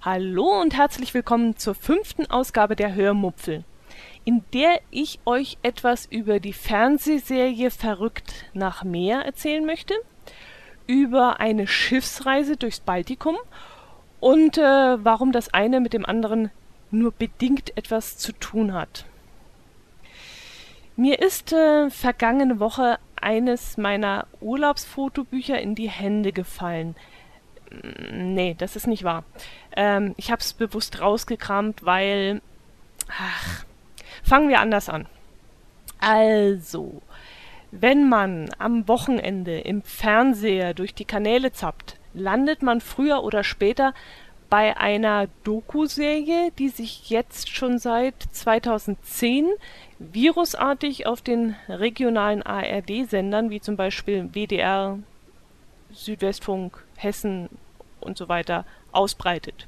Hallo und herzlich willkommen zur fünften Ausgabe der Hörmupfel, in der ich euch etwas über die Fernsehserie Verrückt nach Meer erzählen möchte, über eine Schiffsreise durchs Baltikum und äh, warum das eine mit dem anderen nur bedingt etwas zu tun hat. Mir ist äh, vergangene Woche eines meiner Urlaubsfotobücher in die Hände gefallen – nee, das ist nicht wahr. Ähm, ich habe es bewusst rausgekramt, weil... Ach, fangen wir anders an. Also, wenn man am Wochenende im Fernseher durch die Kanäle zappt, landet man früher oder später bei einer Doku-Serie, die sich jetzt schon seit 2010 virusartig auf den regionalen ARD-Sendern wie zum Beispiel WDR, Südwestfunk, Hessen und so weiter ausbreitet.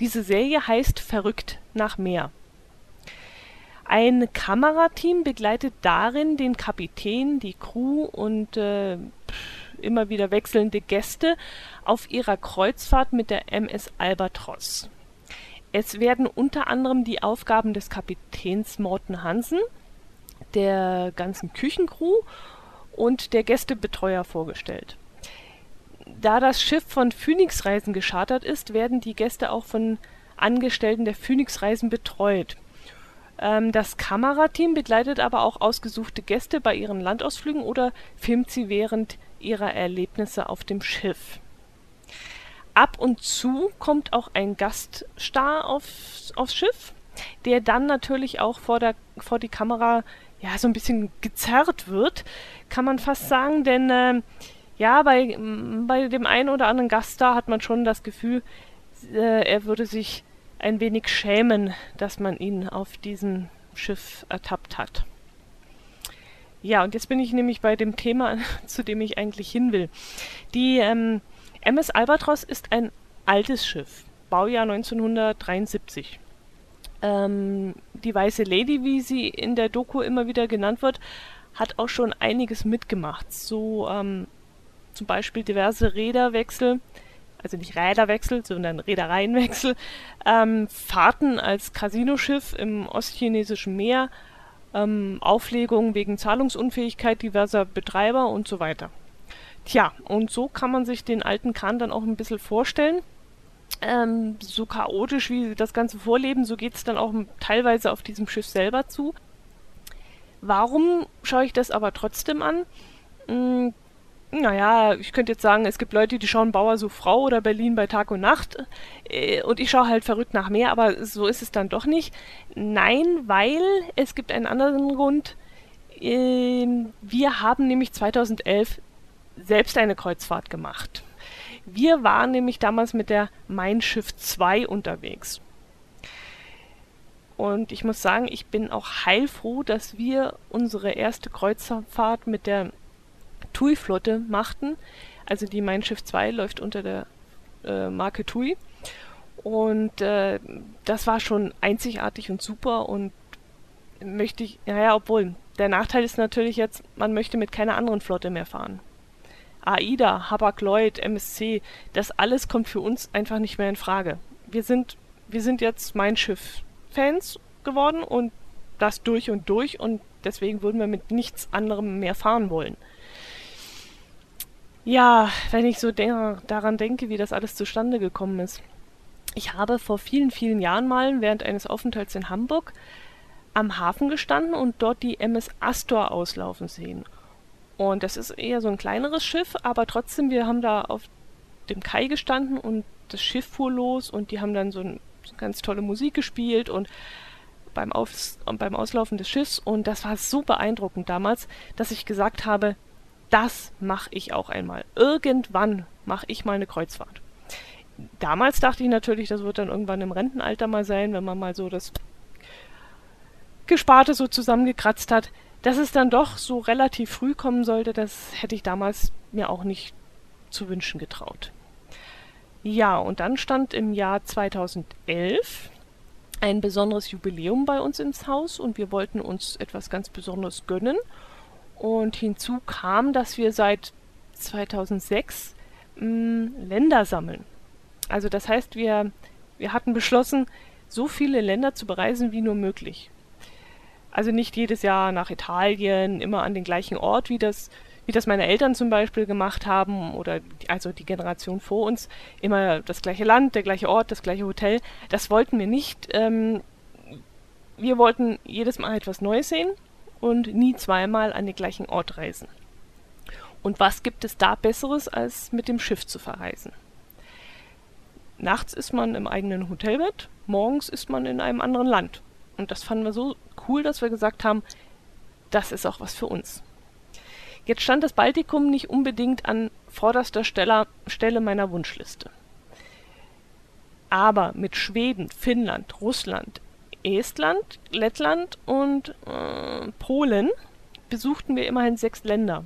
Diese Serie heißt Verrückt nach Meer. Ein Kamerateam begleitet darin den Kapitän, die Crew und äh, immer wieder wechselnde Gäste auf ihrer Kreuzfahrt mit der MS Albatros. Es werden unter anderem die Aufgaben des Kapitäns Morten Hansen, der ganzen Küchencrew und der Gästebetreuer vorgestellt da das Schiff von Phoenix Reisen geschartert ist, werden die Gäste auch von Angestellten der Phoenix Reisen betreut. Ähm, das Kamerateam begleitet aber auch ausgesuchte Gäste bei ihren Landausflügen oder filmt sie während ihrer Erlebnisse auf dem Schiff. Ab und zu kommt auch ein Gaststar aufs, aufs Schiff, der dann natürlich auch vor, der, vor die Kamera ja so ein bisschen gezerrt wird, kann man fast sagen, denn äh, ja, bei, bei dem einen oder anderen Gast da hat man schon das Gefühl, äh, er würde sich ein wenig schämen, dass man ihn auf diesem Schiff ertappt hat. Ja, und jetzt bin ich nämlich bei dem Thema, zu dem ich eigentlich hin will. Die ähm, MS Albatros ist ein altes Schiff, Baujahr 1973. Ähm, die Weiße Lady, wie sie in der Doku immer wieder genannt wird, hat auch schon einiges mitgemacht. So ähm, zum Beispiel diverse Räderwechsel, also nicht Räderwechsel, sondern Reedereienwechsel, ähm, Fahrten als Casinoschiff im ostchinesischen Meer, ähm, Auflegungen wegen Zahlungsunfähigkeit diverser Betreiber und so weiter. Tja, und so kann man sich den alten Kahn dann auch ein bisschen vorstellen. Ähm, so chaotisch wie das Ganze vorleben, so geht es dann auch teilweise auf diesem Schiff selber zu. Warum schaue ich das aber trotzdem an? Naja, ich könnte jetzt sagen, es gibt Leute, die schauen Bauer so Frau oder Berlin bei Tag und Nacht äh, und ich schaue halt verrückt nach mehr, aber so ist es dann doch nicht. Nein, weil es gibt einen anderen Grund. Äh, wir haben nämlich 2011 selbst eine Kreuzfahrt gemacht. Wir waren nämlich damals mit der Mein Schiff 2 unterwegs. Und ich muss sagen, ich bin auch heilfroh, dass wir unsere erste Kreuzfahrt mit der TUI-Flotte machten. Also die Mein Schiff 2 läuft unter der äh, Marke TUI. Und äh, das war schon einzigartig und super und möchte ich, naja, obwohl, der Nachteil ist natürlich jetzt, man möchte mit keiner anderen Flotte mehr fahren. AIDA, Hapag-Lloyd, MSC, das alles kommt für uns einfach nicht mehr in Frage. Wir sind, wir sind jetzt Mein Schiff-Fans geworden und das durch und durch und deswegen würden wir mit nichts anderem mehr fahren wollen. Ja, wenn ich so de daran denke, wie das alles zustande gekommen ist. Ich habe vor vielen, vielen Jahren mal während eines Aufenthalts in Hamburg am Hafen gestanden und dort die MS Astor auslaufen sehen. Und das ist eher so ein kleineres Schiff, aber trotzdem, wir haben da auf dem Kai gestanden und das Schiff fuhr los und die haben dann so, ein, so ganz tolle Musik gespielt und beim, Aufs und beim Auslaufen des Schiffs und das war so beeindruckend damals, dass ich gesagt habe, das mache ich auch einmal. Irgendwann mache ich mal eine Kreuzfahrt. Damals dachte ich natürlich, das wird dann irgendwann im Rentenalter mal sein, wenn man mal so das Gesparte so zusammengekratzt hat. Dass es dann doch so relativ früh kommen sollte, das hätte ich damals mir auch nicht zu wünschen getraut. Ja, und dann stand im Jahr 2011 ein besonderes Jubiläum bei uns ins Haus und wir wollten uns etwas ganz Besonderes gönnen. Und hinzu kam, dass wir seit 2006 mh, mm, Länder sammeln. Also das heißt, wir, wir hatten beschlossen, so viele Länder zu bereisen wie nur möglich. Also nicht jedes Jahr nach Italien, immer an den gleichen Ort, wie das, wie das meine Eltern zum Beispiel gemacht haben oder die, also die Generation vor uns, immer das gleiche Land, der gleiche Ort, das gleiche Hotel. Das wollten wir nicht. Ähm, wir wollten jedes Mal etwas Neues sehen und nie zweimal an den gleichen Ort reisen. Und was gibt es da Besseres, als mit dem Schiff zu verreisen? Nachts ist man im eigenen Hotelbett, morgens ist man in einem anderen Land. Und das fanden wir so cool, dass wir gesagt haben, das ist auch was für uns. Jetzt stand das Baltikum nicht unbedingt an vorderster Stelle, Stelle meiner Wunschliste. Aber mit Schweden, Finnland, Russland, Estland, Lettland und äh, Polen besuchten wir immerhin sechs Länder.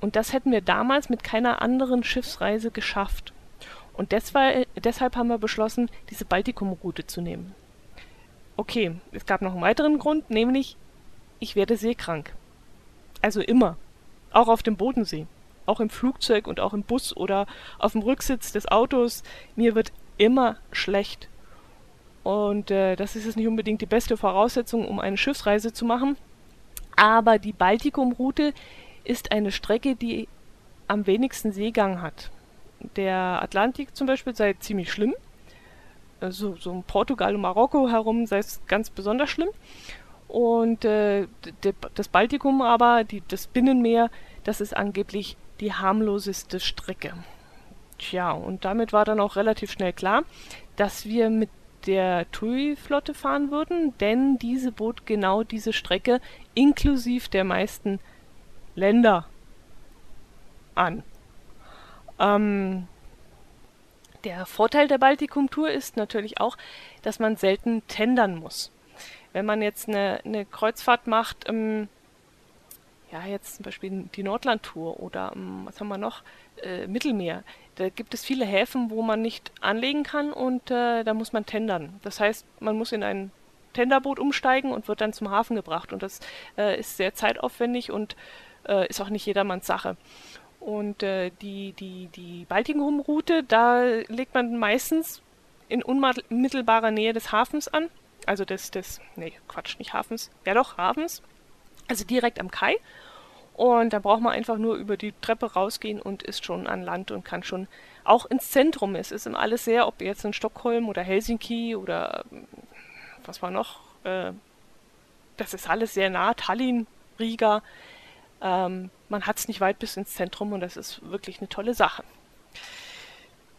Und das hätten wir damals mit keiner anderen Schiffsreise geschafft. Und deshalb, deshalb haben wir beschlossen, diese Baltikum-Route zu nehmen. Okay, es gab noch einen weiteren Grund, nämlich ich werde seekrank. Also immer. Auch auf dem Bodensee. Auch im Flugzeug und auch im Bus oder auf dem Rücksitz des Autos. Mir wird immer schlecht. Und äh, das ist jetzt nicht unbedingt die beste Voraussetzung, um eine Schiffsreise zu machen. Aber die Baltikum-Route ist eine Strecke, die am wenigsten Seegang hat. Der Atlantik zum Beispiel sei ziemlich schlimm also so um Portugal und Marokko herum sei es ganz besonders schlimm. Und äh, das Baltikum aber, die, das Binnenmeer, das ist angeblich die harmloseste Strecke. Tja, und damit war dann auch relativ schnell klar, dass wir mit der TUI-Flotte fahren würden, denn diese bot genau diese Strecke inklusive der meisten Länder an. Ähm, der Vorteil der Baltikum-Tour ist natürlich auch, dass man selten tendern muss. Wenn man jetzt eine, eine Kreuzfahrt macht, ähm, ja, jetzt zum Beispiel die Nordland-Tour oder ähm, was haben wir noch? Äh, Mittelmeer. Da gibt es viele Häfen, wo man nicht anlegen kann und äh, da muss man tendern. Das heißt, man muss in ein Tenderboot umsteigen und wird dann zum Hafen gebracht. Und das äh, ist sehr zeitaufwendig und äh, ist auch nicht jedermanns Sache. Und äh, die, die, die Baltikum-Route, da legt man meistens in unmittelbarer Nähe des Hafens an. Also des, des, nee, Quatsch, nicht Hafens, ja doch, Hafens. Also direkt am Kai. Und da braucht man einfach nur über die Treppe rausgehen und ist schon an Land und kann schon auch ins Zentrum. Es ist immer alles sehr, ob jetzt in Stockholm oder Helsinki oder was war noch, äh, das ist alles sehr nah, Tallinn, Riga. Ähm, man hat es nicht weit bis ins Zentrum und das ist wirklich eine tolle Sache.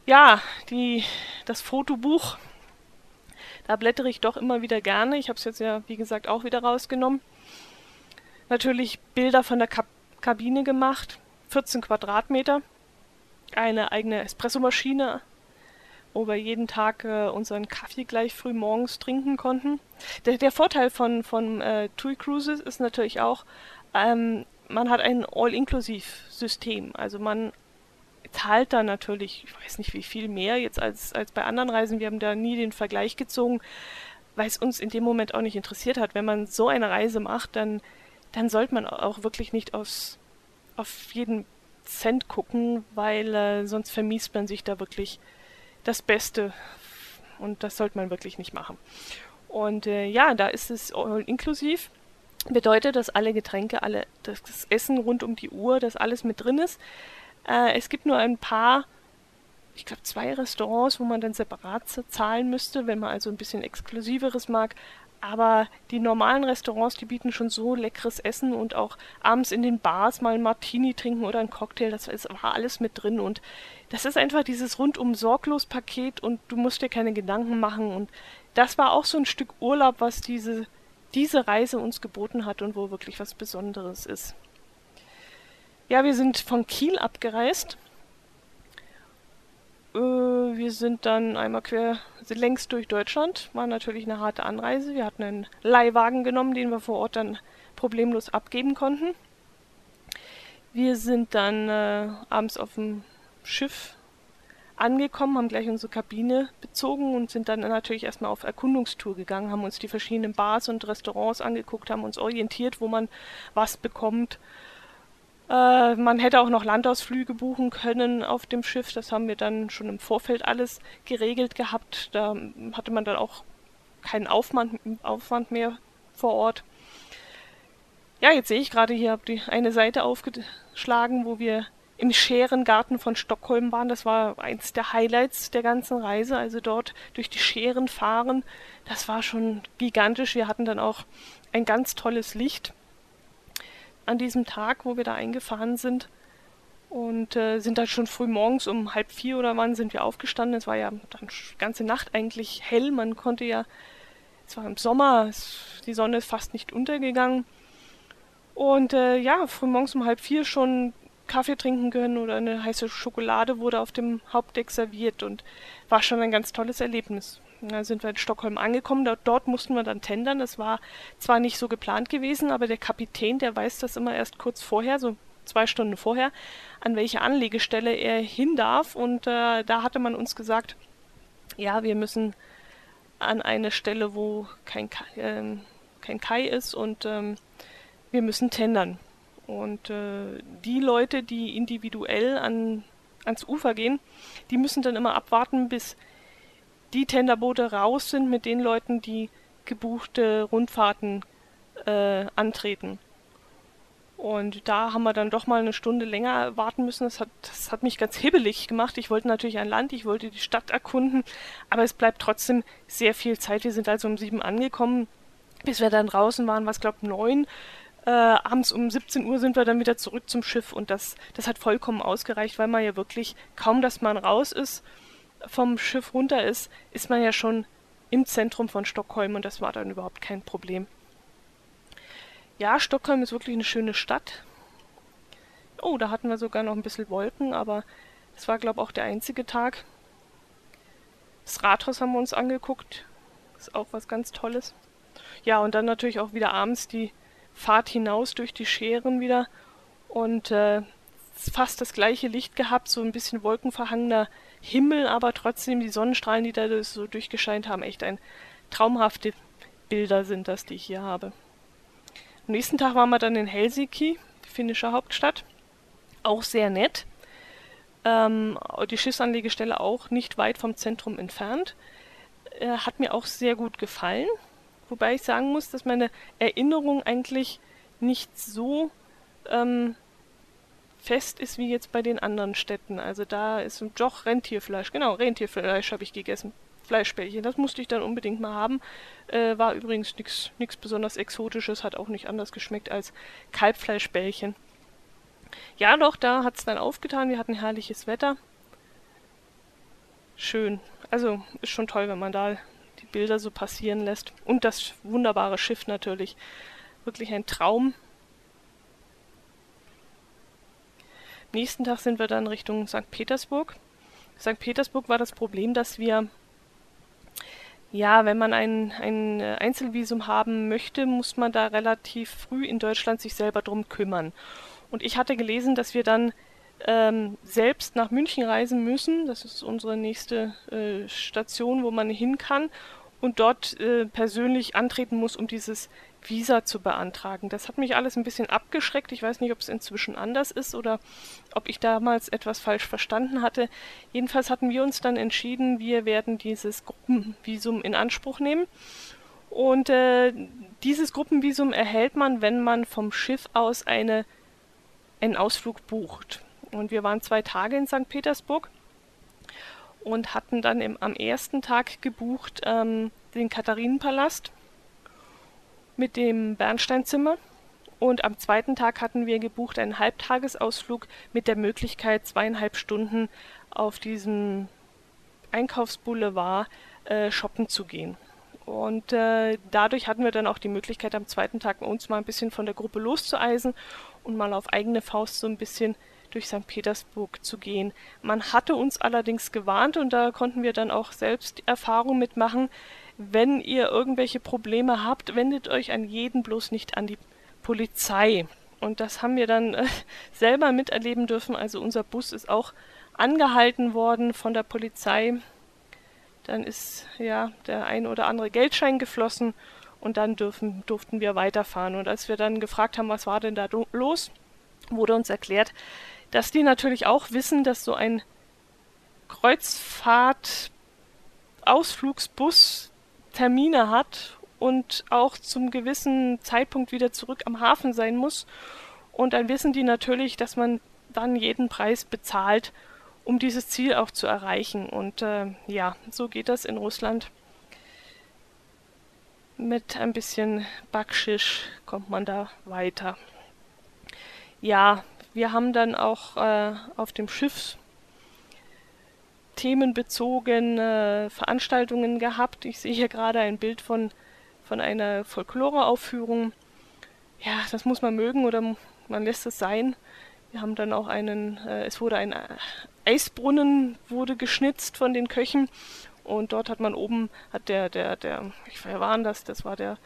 Ja, die, das Fotobuch, da blättere ich doch immer wieder gerne. Ich habe es jetzt ja, wie gesagt, auch wieder rausgenommen. Natürlich Bilder von der Kab Kabine gemacht, 14 Quadratmeter, eine eigene Espressomaschine, wo wir jeden Tag äh, unseren Kaffee gleich früh morgens trinken konnten. Der, der Vorteil von, von äh, TUI Cruises ist natürlich auch, ähm, man hat ein All-Inklusiv-System. Also man zahlt da natürlich, ich weiß nicht wie viel mehr jetzt als, als bei anderen Reisen. Wir haben da nie den Vergleich gezogen, weil es uns in dem Moment auch nicht interessiert hat. Wenn man so eine Reise macht, dann, dann sollte man auch wirklich nicht aufs, auf jeden Cent gucken, weil äh, sonst vermiest man sich da wirklich das Beste. Und das sollte man wirklich nicht machen. Und äh, ja, da ist es inklusiv bedeutet, dass alle Getränke, alle das Essen rund um die Uhr, dass alles mit drin ist. Äh, es gibt nur ein paar, ich glaube zwei Restaurants, wo man dann separat zahlen müsste, wenn man also ein bisschen exklusiveres mag. Aber die normalen Restaurants, die bieten schon so leckeres Essen und auch abends in den Bars mal ein Martini trinken oder ein Cocktail, das war alles mit drin. Und das ist einfach dieses rundum sorglos Paket und du musst dir keine Gedanken machen. Und das war auch so ein Stück Urlaub, was diese diese Reise uns geboten hat und wo wirklich was Besonderes ist. Ja, wir sind von Kiel abgereist. Äh, wir sind dann einmal quer längs durch Deutschland. War natürlich eine harte Anreise. Wir hatten einen Leihwagen genommen, den wir vor Ort dann problemlos abgeben konnten. Wir sind dann äh, abends auf dem Schiff angekommen, haben gleich unsere Kabine bezogen und sind dann natürlich erstmal auf Erkundungstour gegangen, haben uns die verschiedenen Bars und Restaurants angeguckt, haben uns orientiert, wo man was bekommt. Äh, man hätte auch noch Landausflüge buchen können auf dem Schiff. Das haben wir dann schon im Vorfeld alles geregelt gehabt. Da hatte man dann auch keinen Aufwand, Aufwand mehr vor Ort. Ja, jetzt sehe ich gerade hier, habe die eine Seite aufgeschlagen, wo wir im Scherengarten von Stockholm waren. Das war eins der Highlights der ganzen Reise. Also dort durch die Scheren fahren, das war schon gigantisch. Wir hatten dann auch ein ganz tolles Licht an diesem Tag, wo wir da eingefahren sind. Und äh, sind dann schon früh morgens um halb vier oder wann sind wir aufgestanden. Es war ja dann ganze Nacht eigentlich hell. Man konnte ja, es war im Sommer, es, die Sonne ist fast nicht untergegangen. Und äh, ja, früh morgens um halb vier schon Kaffee trinken können oder eine heiße Schokolade wurde auf dem Hauptdeck serviert und war schon ein ganz tolles Erlebnis. Da sind wir in Stockholm angekommen, dort, dort mussten wir dann tendern. Das war zwar nicht so geplant gewesen, aber der Kapitän, der weiß das immer erst kurz vorher, so zwei Stunden vorher, an welche Anlegestelle er hin darf. Und äh, da hatte man uns gesagt, ja, wir müssen an eine Stelle, wo kein, äh, kein Kai ist und ähm, wir müssen tendern. Und äh, die Leute, die individuell an, ans Ufer gehen, die müssen dann immer abwarten, bis die Tenderboote raus sind mit den Leuten, die gebuchte Rundfahrten äh, antreten. Und da haben wir dann doch mal eine Stunde länger warten müssen. Das hat, das hat mich ganz hibbelig gemacht. Ich wollte natürlich ein Land, ich wollte die Stadt erkunden, aber es bleibt trotzdem sehr viel Zeit. Wir sind also um sieben angekommen. Bis wir dann draußen waren, war es glaube ich neun. Äh, abends um 17 Uhr sind wir dann wieder zurück zum Schiff und das, das hat vollkommen ausgereicht, weil man ja wirklich kaum, dass man raus ist, vom Schiff runter ist, ist man ja schon im Zentrum von Stockholm und das war dann überhaupt kein Problem. Ja, Stockholm ist wirklich eine schöne Stadt. Oh, da hatten wir sogar noch ein bisschen Wolken, aber es war, glaube ich, auch der einzige Tag. Das Rathaus haben wir uns angeguckt. Ist auch was ganz Tolles. Ja, und dann natürlich auch wieder abends die Fahrt hinaus durch die Scheren wieder und äh, fast das gleiche Licht gehabt, so ein bisschen wolkenverhangener Himmel, aber trotzdem die Sonnenstrahlen, die da so durchgescheint haben, echt ein traumhafte Bilder sind das, die ich hier habe. Am nächsten Tag waren wir dann in Helsinki, die finnische Hauptstadt. Auch sehr nett. Ähm, die Schiffsanlegestelle auch nicht weit vom Zentrum entfernt. Äh, hat mir auch sehr gut gefallen. Wobei ich sagen muss, dass meine Erinnerung eigentlich nicht so ähm, fest ist wie jetzt bei den anderen Städten. Also da ist doch Rentierfleisch. Genau, Rentierfleisch habe ich gegessen. Fleischbällchen, das musste ich dann unbedingt mal haben. Äh, war übrigens nichts besonders Exotisches, hat auch nicht anders geschmeckt als Kalbfleischbällchen. Ja, doch, da hat es dann aufgetan. Wir hatten herrliches Wetter. Schön. Also ist schon toll, wenn man da die Bilder so passieren lässt. Und das wunderbare Schiff natürlich. Wirklich ein Traum. Nächsten Tag sind wir dann Richtung St. Petersburg. St. Petersburg war das Problem, dass wir, ja, wenn man ein, ein Einzelvisum haben möchte, muss man da relativ früh in Deutschland sich selber drum kümmern. Und ich hatte gelesen, dass wir dann ähm, selbst nach München reisen müssen. Das ist unsere nächste äh, Station, wo man hin kann und dort äh, persönlich antreten muss, um dieses Visa zu beantragen. Das hat mich alles ein bisschen abgeschreckt. Ich weiß nicht, ob es inzwischen anders ist oder ob ich damals etwas falsch verstanden hatte. Jedenfalls hatten wir uns dann entschieden, wir werden dieses Gruppenvisum in Anspruch nehmen. Und äh, dieses Gruppenvisum erhält man, wenn man vom Schiff aus eine, einen Ausflug bucht. Und wir waren zwei Tage in St. Petersburg und hatten dann im, am ersten Tag gebucht ähm, den Katharinenpalast mit dem Bernsteinzimmer. Und am zweiten Tag hatten wir gebucht einen Halbtagesausflug mit der Möglichkeit, zweieinhalb Stunden auf diesem Einkaufsboulevard äh, shoppen zu gehen. Und äh, dadurch hatten wir dann auch die Möglichkeit, am zweiten Tag uns mal ein bisschen von der Gruppe loszueisen und mal auf eigene Faust so ein bisschen durch St. Petersburg zu gehen. Man hatte uns allerdings gewarnt und da konnten wir dann auch selbst Erfahrung mitmachen. Wenn ihr irgendwelche Probleme habt, wendet euch an jeden bloß nicht an die Polizei. Und das haben wir dann äh, selber miterleben dürfen. Also unser Bus ist auch angehalten worden von der Polizei. Dann ist ja der ein oder andere Geldschein geflossen und dann dürfen, durften wir weiterfahren. Und als wir dann gefragt haben, was war denn da los, wurde uns erklärt, dass die natürlich auch wissen, dass so ein Kreuzfahrt-Ausflugsbus Termine hat und auch zum gewissen Zeitpunkt wieder zurück am Hafen sein muss. Und dann wissen die natürlich, dass man dann jeden Preis bezahlt, um dieses Ziel auch zu erreichen. Und äh, ja, so geht das in Russland. Mit ein bisschen Backschisch kommt man da weiter. Ja, wir haben dann auch äh, auf dem Schiff themenbezogene Veranstaltungen gehabt. Ich sehe hier gerade ein Bild von, von einer Folkloreaufführung. Ja, das muss man mögen oder man lässt es sein. Wir haben dann auch einen, äh, es wurde ein äh, Eisbrunnen wurde geschnitzt von den Köchen und dort hat man oben, hat der, der, der, ich wer war das? Das war der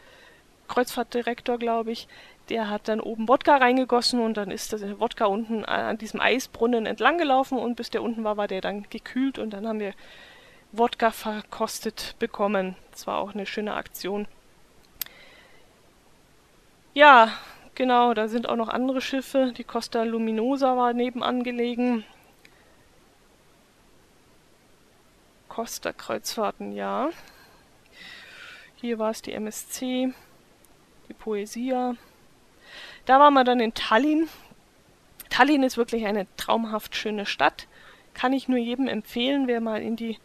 Kreuzfahrtdirektor, glaube ich, der hat dann oben Wodka reingegossen und dann ist das Wodka unten an diesem Eisbrunnen entlang gelaufen und bis der unten war, war der dann gekühlt und dann haben wir Wodka verkostet bekommen. Das war auch eine schöne Aktion. Ja, genau, da sind auch noch andere Schiffe. Die Costa Luminosa war nebenan gelegen. Costa Kreuzfahrten, ja. Hier war es die MSC, die Poesia. Da waren wir dann in Tallinn. Tallinn ist wirklich eine traumhaft schöne Stadt. Kann ich nur jedem empfehlen, wer mal in die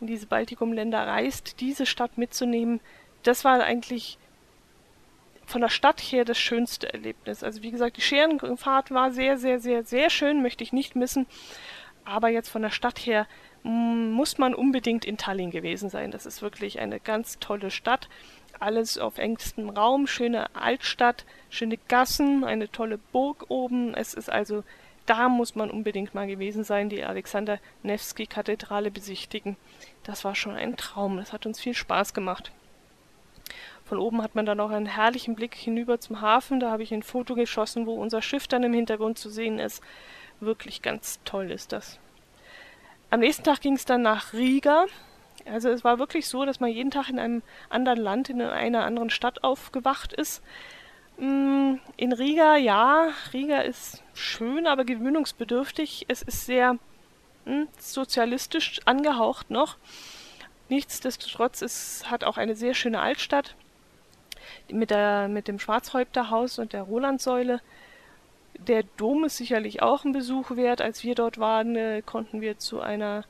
in diese Baltikumländer reist, diese Stadt mitzunehmen. Das war eigentlich von der Stadt her das schönste Erlebnis. Also wie gesagt, die Scherenfahrt war sehr, sehr, sehr, sehr schön, möchte ich nicht missen. Aber jetzt von der Stadt her muss man unbedingt in Tallinn gewesen sein. Das ist wirklich eine ganz tolle Stadt alles auf engstem Raum, schöne Altstadt, schöne Gassen, eine tolle Burg oben. Es ist also, da muss man unbedingt mal gewesen sein, die Alexander Nevsky Kathedrale besichtigen. Das war schon ein Traum. Das hat uns viel Spaß gemacht. Von oben hat man dann auch einen herrlichen Blick hinüber zum Hafen. Da habe ich ein Foto geschossen, wo unser Schiff dann im Hintergrund zu sehen ist. Wirklich ganz toll ist das. Am nächsten Tag ging es dann nach Riga. Also es war wirklich so, dass man jeden Tag in einem anderen Land, in einer anderen Stadt aufgewacht ist. Mm, in Riga, ja, Riga ist schön, aber gewöhnungsbedürftig. Es ist sehr hm, sozialistisch angehaucht noch. Nichtsdestotrotz, es hat auch eine sehr schöne Altstadt mit, der, mit dem Schwarzhäupterhaus und der Rolandsäule. Der Dom ist sicherlich auch ein Besuch wert. Als wir dort waren, äh, konnten wir zu einer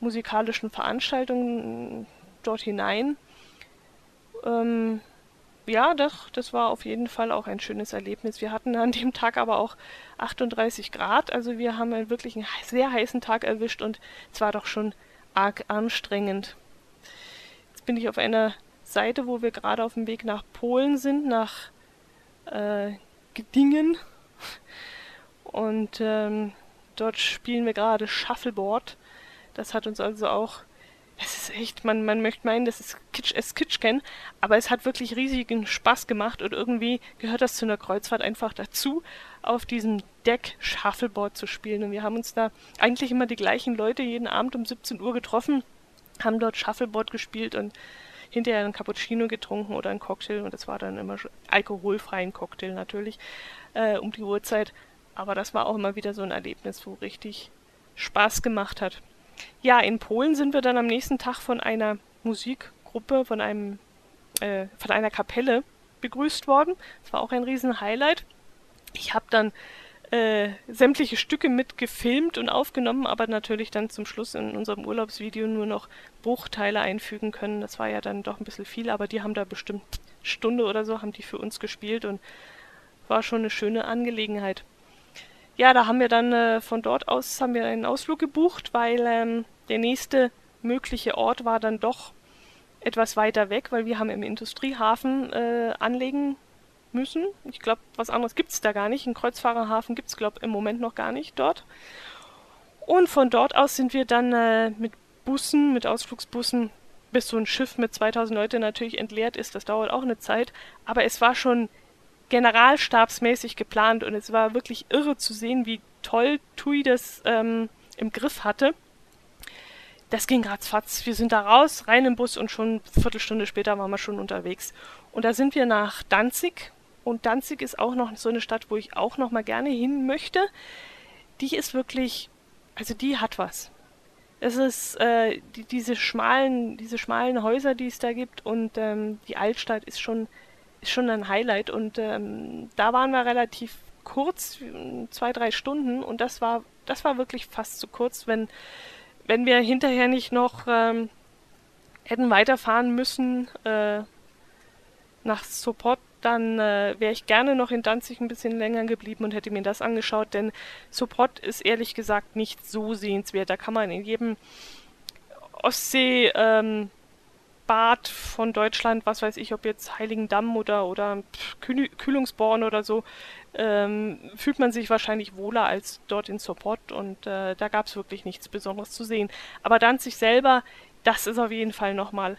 musikalischen Veranstaltungen dort hinein. Ähm, ja, doch, das war auf jeden Fall auch ein schönes Erlebnis. Wir hatten an dem Tag aber auch 38 Grad, also wir haben wirklich einen sehr heißen Tag erwischt und es war doch schon arg anstrengend. Jetzt bin ich auf einer Seite, wo wir gerade auf dem Weg nach Polen sind, nach äh, Gedingen. Und ähm, dort spielen wir gerade Shuffleboard. Das hat uns also auch, es ist echt, man, man möchte meinen, das ist Kitsch es Kitsch kennen, aber es hat wirklich riesigen Spaß gemacht und irgendwie gehört das zu einer Kreuzfahrt einfach dazu, auf diesem Deck Shuffleboard zu spielen. Und wir haben uns da eigentlich immer die gleichen Leute jeden Abend um 17 Uhr getroffen, haben dort Shuffleboard gespielt und hinterher einen Cappuccino getrunken oder einen Cocktail und das war dann immer alkoholfreien Cocktail natürlich äh, um die Uhrzeit. Aber das war auch immer wieder so ein Erlebnis, wo richtig Spaß gemacht hat. Ja, in Polen sind wir dann am nächsten Tag von einer Musikgruppe, von einem, äh, von einer Kapelle begrüßt worden. Das war auch ein Riesen-Highlight. Ich habe dann äh, sämtliche Stücke mit gefilmt und aufgenommen, aber natürlich dann zum Schluss in unserem Urlaubsvideo nur noch Bruchteile einfügen können. Das war ja dann doch ein bisschen viel, aber die haben da bestimmt Stunde oder so, haben die für uns gespielt und war schon eine schöne Angelegenheit ja, da haben wir dann äh, von dort aus haben wir einen Ausflug gebucht, weil ähm, der nächste mögliche Ort war dann doch etwas weiter weg, weil wir haben im Industriehafen äh, anlegen müssen. Ich glaube, was anderes gibt es da gar nicht. Einen Kreuzfahrerhafen gibt es, glaube im Moment noch gar nicht dort. Und von dort aus sind wir dann äh, mit Bussen, mit Ausflugsbussen, bis so ein Schiff mit 2000 Leuten natürlich entleert ist. Das dauert auch eine Zeit. Aber es war schon generalstabsmäßig geplant und es war wirklich irre zu sehen, wie toll TUI das ähm, im Griff hatte. Das ging ratzfatz. Wir sind da raus, rein im Bus und schon eine Viertelstunde später waren wir schon unterwegs. Und da sind wir nach Danzig. Und Danzig ist auch noch so eine Stadt, wo ich auch noch mal gerne hin möchte. Die ist wirklich, also die hat was. Es ist äh, die, diese schmalen, diese schmalen Häuser, die es da gibt und ähm, die Altstadt ist schon, schon ein Highlight. Und ähm, da waren wir relativ kurz, zwei, drei Stunden und das war, das war wirklich fast zu kurz, wenn, wenn wir hinterher nicht noch ähm, hätten weiterfahren müssen äh, nach Sopot, dann äh, wäre ich gerne noch in Danzig ein bisschen länger geblieben und hätte mir das angeschaut, denn Sopot ist ehrlich gesagt nicht so sehenswert. Da kann man in jedem Ostsee ähm, Bad von Deutschland, was weiß ich, ob jetzt Heiligendamm oder, oder Kühlungsborn oder so, ähm, fühlt man sich wahrscheinlich wohler als dort in Sopot und äh, da gab es wirklich nichts Besonderes zu sehen. Aber Danzig selber, das ist auf jeden Fall nochmal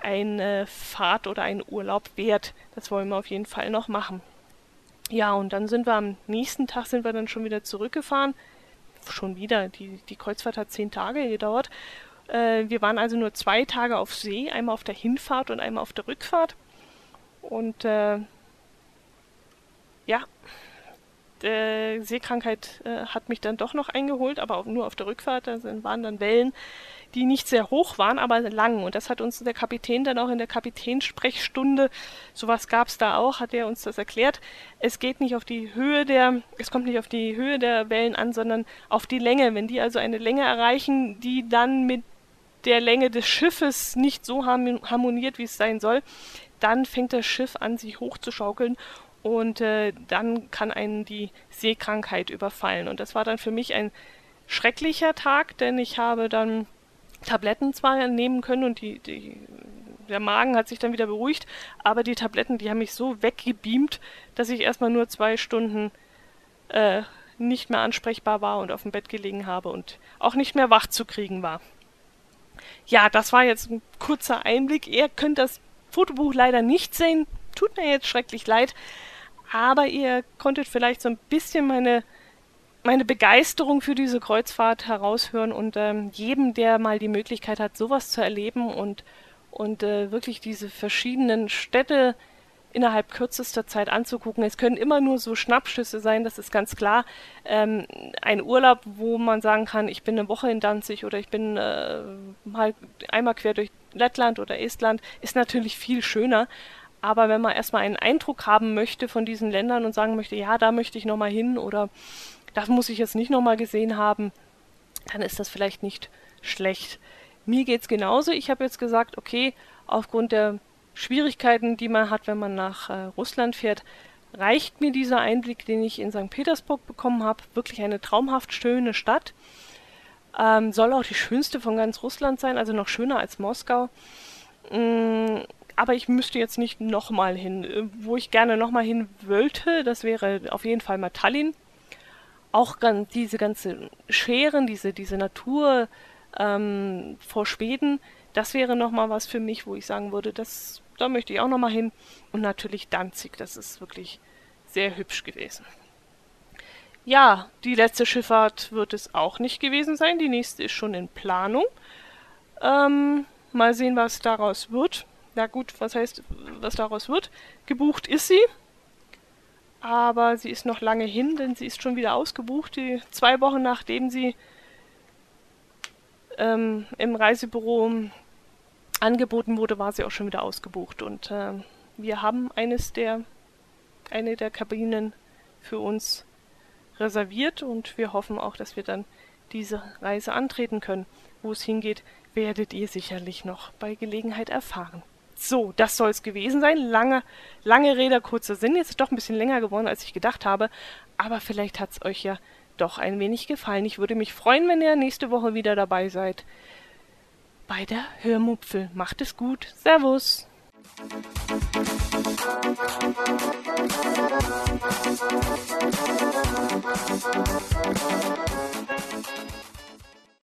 eine Fahrt oder ein Urlaub wert. Das wollen wir auf jeden Fall noch machen. Ja, und dann sind wir am nächsten Tag sind wir dann schon wieder zurückgefahren. Schon wieder, die, die Kreuzfahrt hat zehn Tage gedauert äh, wir waren also nur zwei Tage auf See, einmal auf der Hinfahrt und einmal auf der Rückfahrt. Und äh, ja, die Seekrankheit äh, hat mich dann doch noch eingeholt, aber auch nur auf der Rückfahrt. Da waren dann Wellen, die nicht sehr hoch waren, aber lang. Und das hat uns der Kapitän dann auch in der Kapitänssprechstunde, sowas gab es da auch, hat er uns das erklärt. Es geht nicht auf die Höhe der, es kommt nicht auf die Höhe der Wellen an, sondern auf die Länge. Wenn die also eine Länge erreichen, die dann mit der Länge des Schiffes nicht so harmoniert, wie es sein soll, dann fängt das Schiff an, sich hochzuschaukeln und äh, dann kann einen die Seekrankheit überfallen. Und das war dann für mich ein schrecklicher Tag, denn ich habe dann Tabletten zwar nehmen können und die, die, der Magen hat sich dann wieder beruhigt, aber die Tabletten, die haben mich so weggebeamt, dass ich erstmal nur zwei Stunden äh, nicht mehr ansprechbar war und auf dem Bett gelegen habe und auch nicht mehr wach zu kriegen war. Ja, das war jetzt ein kurzer Einblick. Ihr könnt das Fotobuch leider nicht sehen. Tut mir jetzt schrecklich leid. Aber ihr konntet vielleicht so ein bisschen meine, meine Begeisterung für diese Kreuzfahrt heraushören und ähm, jedem, der mal die Möglichkeit hat, sowas zu erleben und, und äh, wirklich diese verschiedenen Städte innerhalb kürzester Zeit anzugucken. Es können immer nur so Schnappschüsse sein, das ist ganz klar. Ähm, ein Urlaub, wo man sagen kann, ich bin eine Woche in Danzig oder ich bin äh, mal einmal quer durch Lettland oder Estland, ist natürlich viel schöner. Aber wenn man erstmal einen Eindruck haben möchte von diesen Ländern und sagen möchte, ja, da möchte ich nochmal hin oder das muss ich jetzt nicht nochmal gesehen haben, dann ist das vielleicht nicht schlecht. Mir geht es genauso. Ich habe jetzt gesagt, okay, aufgrund der Schwierigkeiten, die man hat, wenn man nach äh, Russland fährt, reicht mir dieser Einblick, den ich in St. Petersburg bekommen habe. Wirklich eine traumhaft schöne Stadt. Ähm, soll auch die schönste von ganz Russland sein, also noch schöner als Moskau. Mm, aber ich müsste jetzt nicht nochmal hin. Äh, wo ich gerne nochmal hin wollte, das wäre auf jeden Fall mal Tallinn. Auch ganz, diese ganze Scheren, diese, diese Natur ähm, vor Schweden, das wäre nochmal was für mich, wo ich sagen würde, das da möchte ich auch nochmal hin. Und natürlich Danzig, das ist wirklich sehr hübsch gewesen. Ja, die letzte Schifffahrt wird es auch nicht gewesen sein. Die nächste ist schon in Planung. Ähm, mal sehen, was daraus wird. Na gut, was heißt, was daraus wird? Gebucht ist sie. Aber sie ist noch lange hin, denn sie ist schon wieder ausgebucht. Die zwei Wochen nachdem sie ähm, im Reisebüro angeboten wurde, war sie auch schon wieder ausgebucht. Und äh, wir haben eines der, eine der Kabinen für uns reserviert und wir hoffen auch, dass wir dann diese Reise antreten können. Wo es hingeht, werdet ihr sicherlich noch bei Gelegenheit erfahren. So, das soll es gewesen sein. Lange, lange Rede, kurzer Sinn. Jetzt ist doch ein bisschen länger geworden, als ich gedacht habe. Aber vielleicht hat es euch ja doch ein wenig gefallen. Ich würde mich freuen, wenn ihr nächste Woche wieder dabei seid bei der Hörmupfel. Macht es gut. Servus.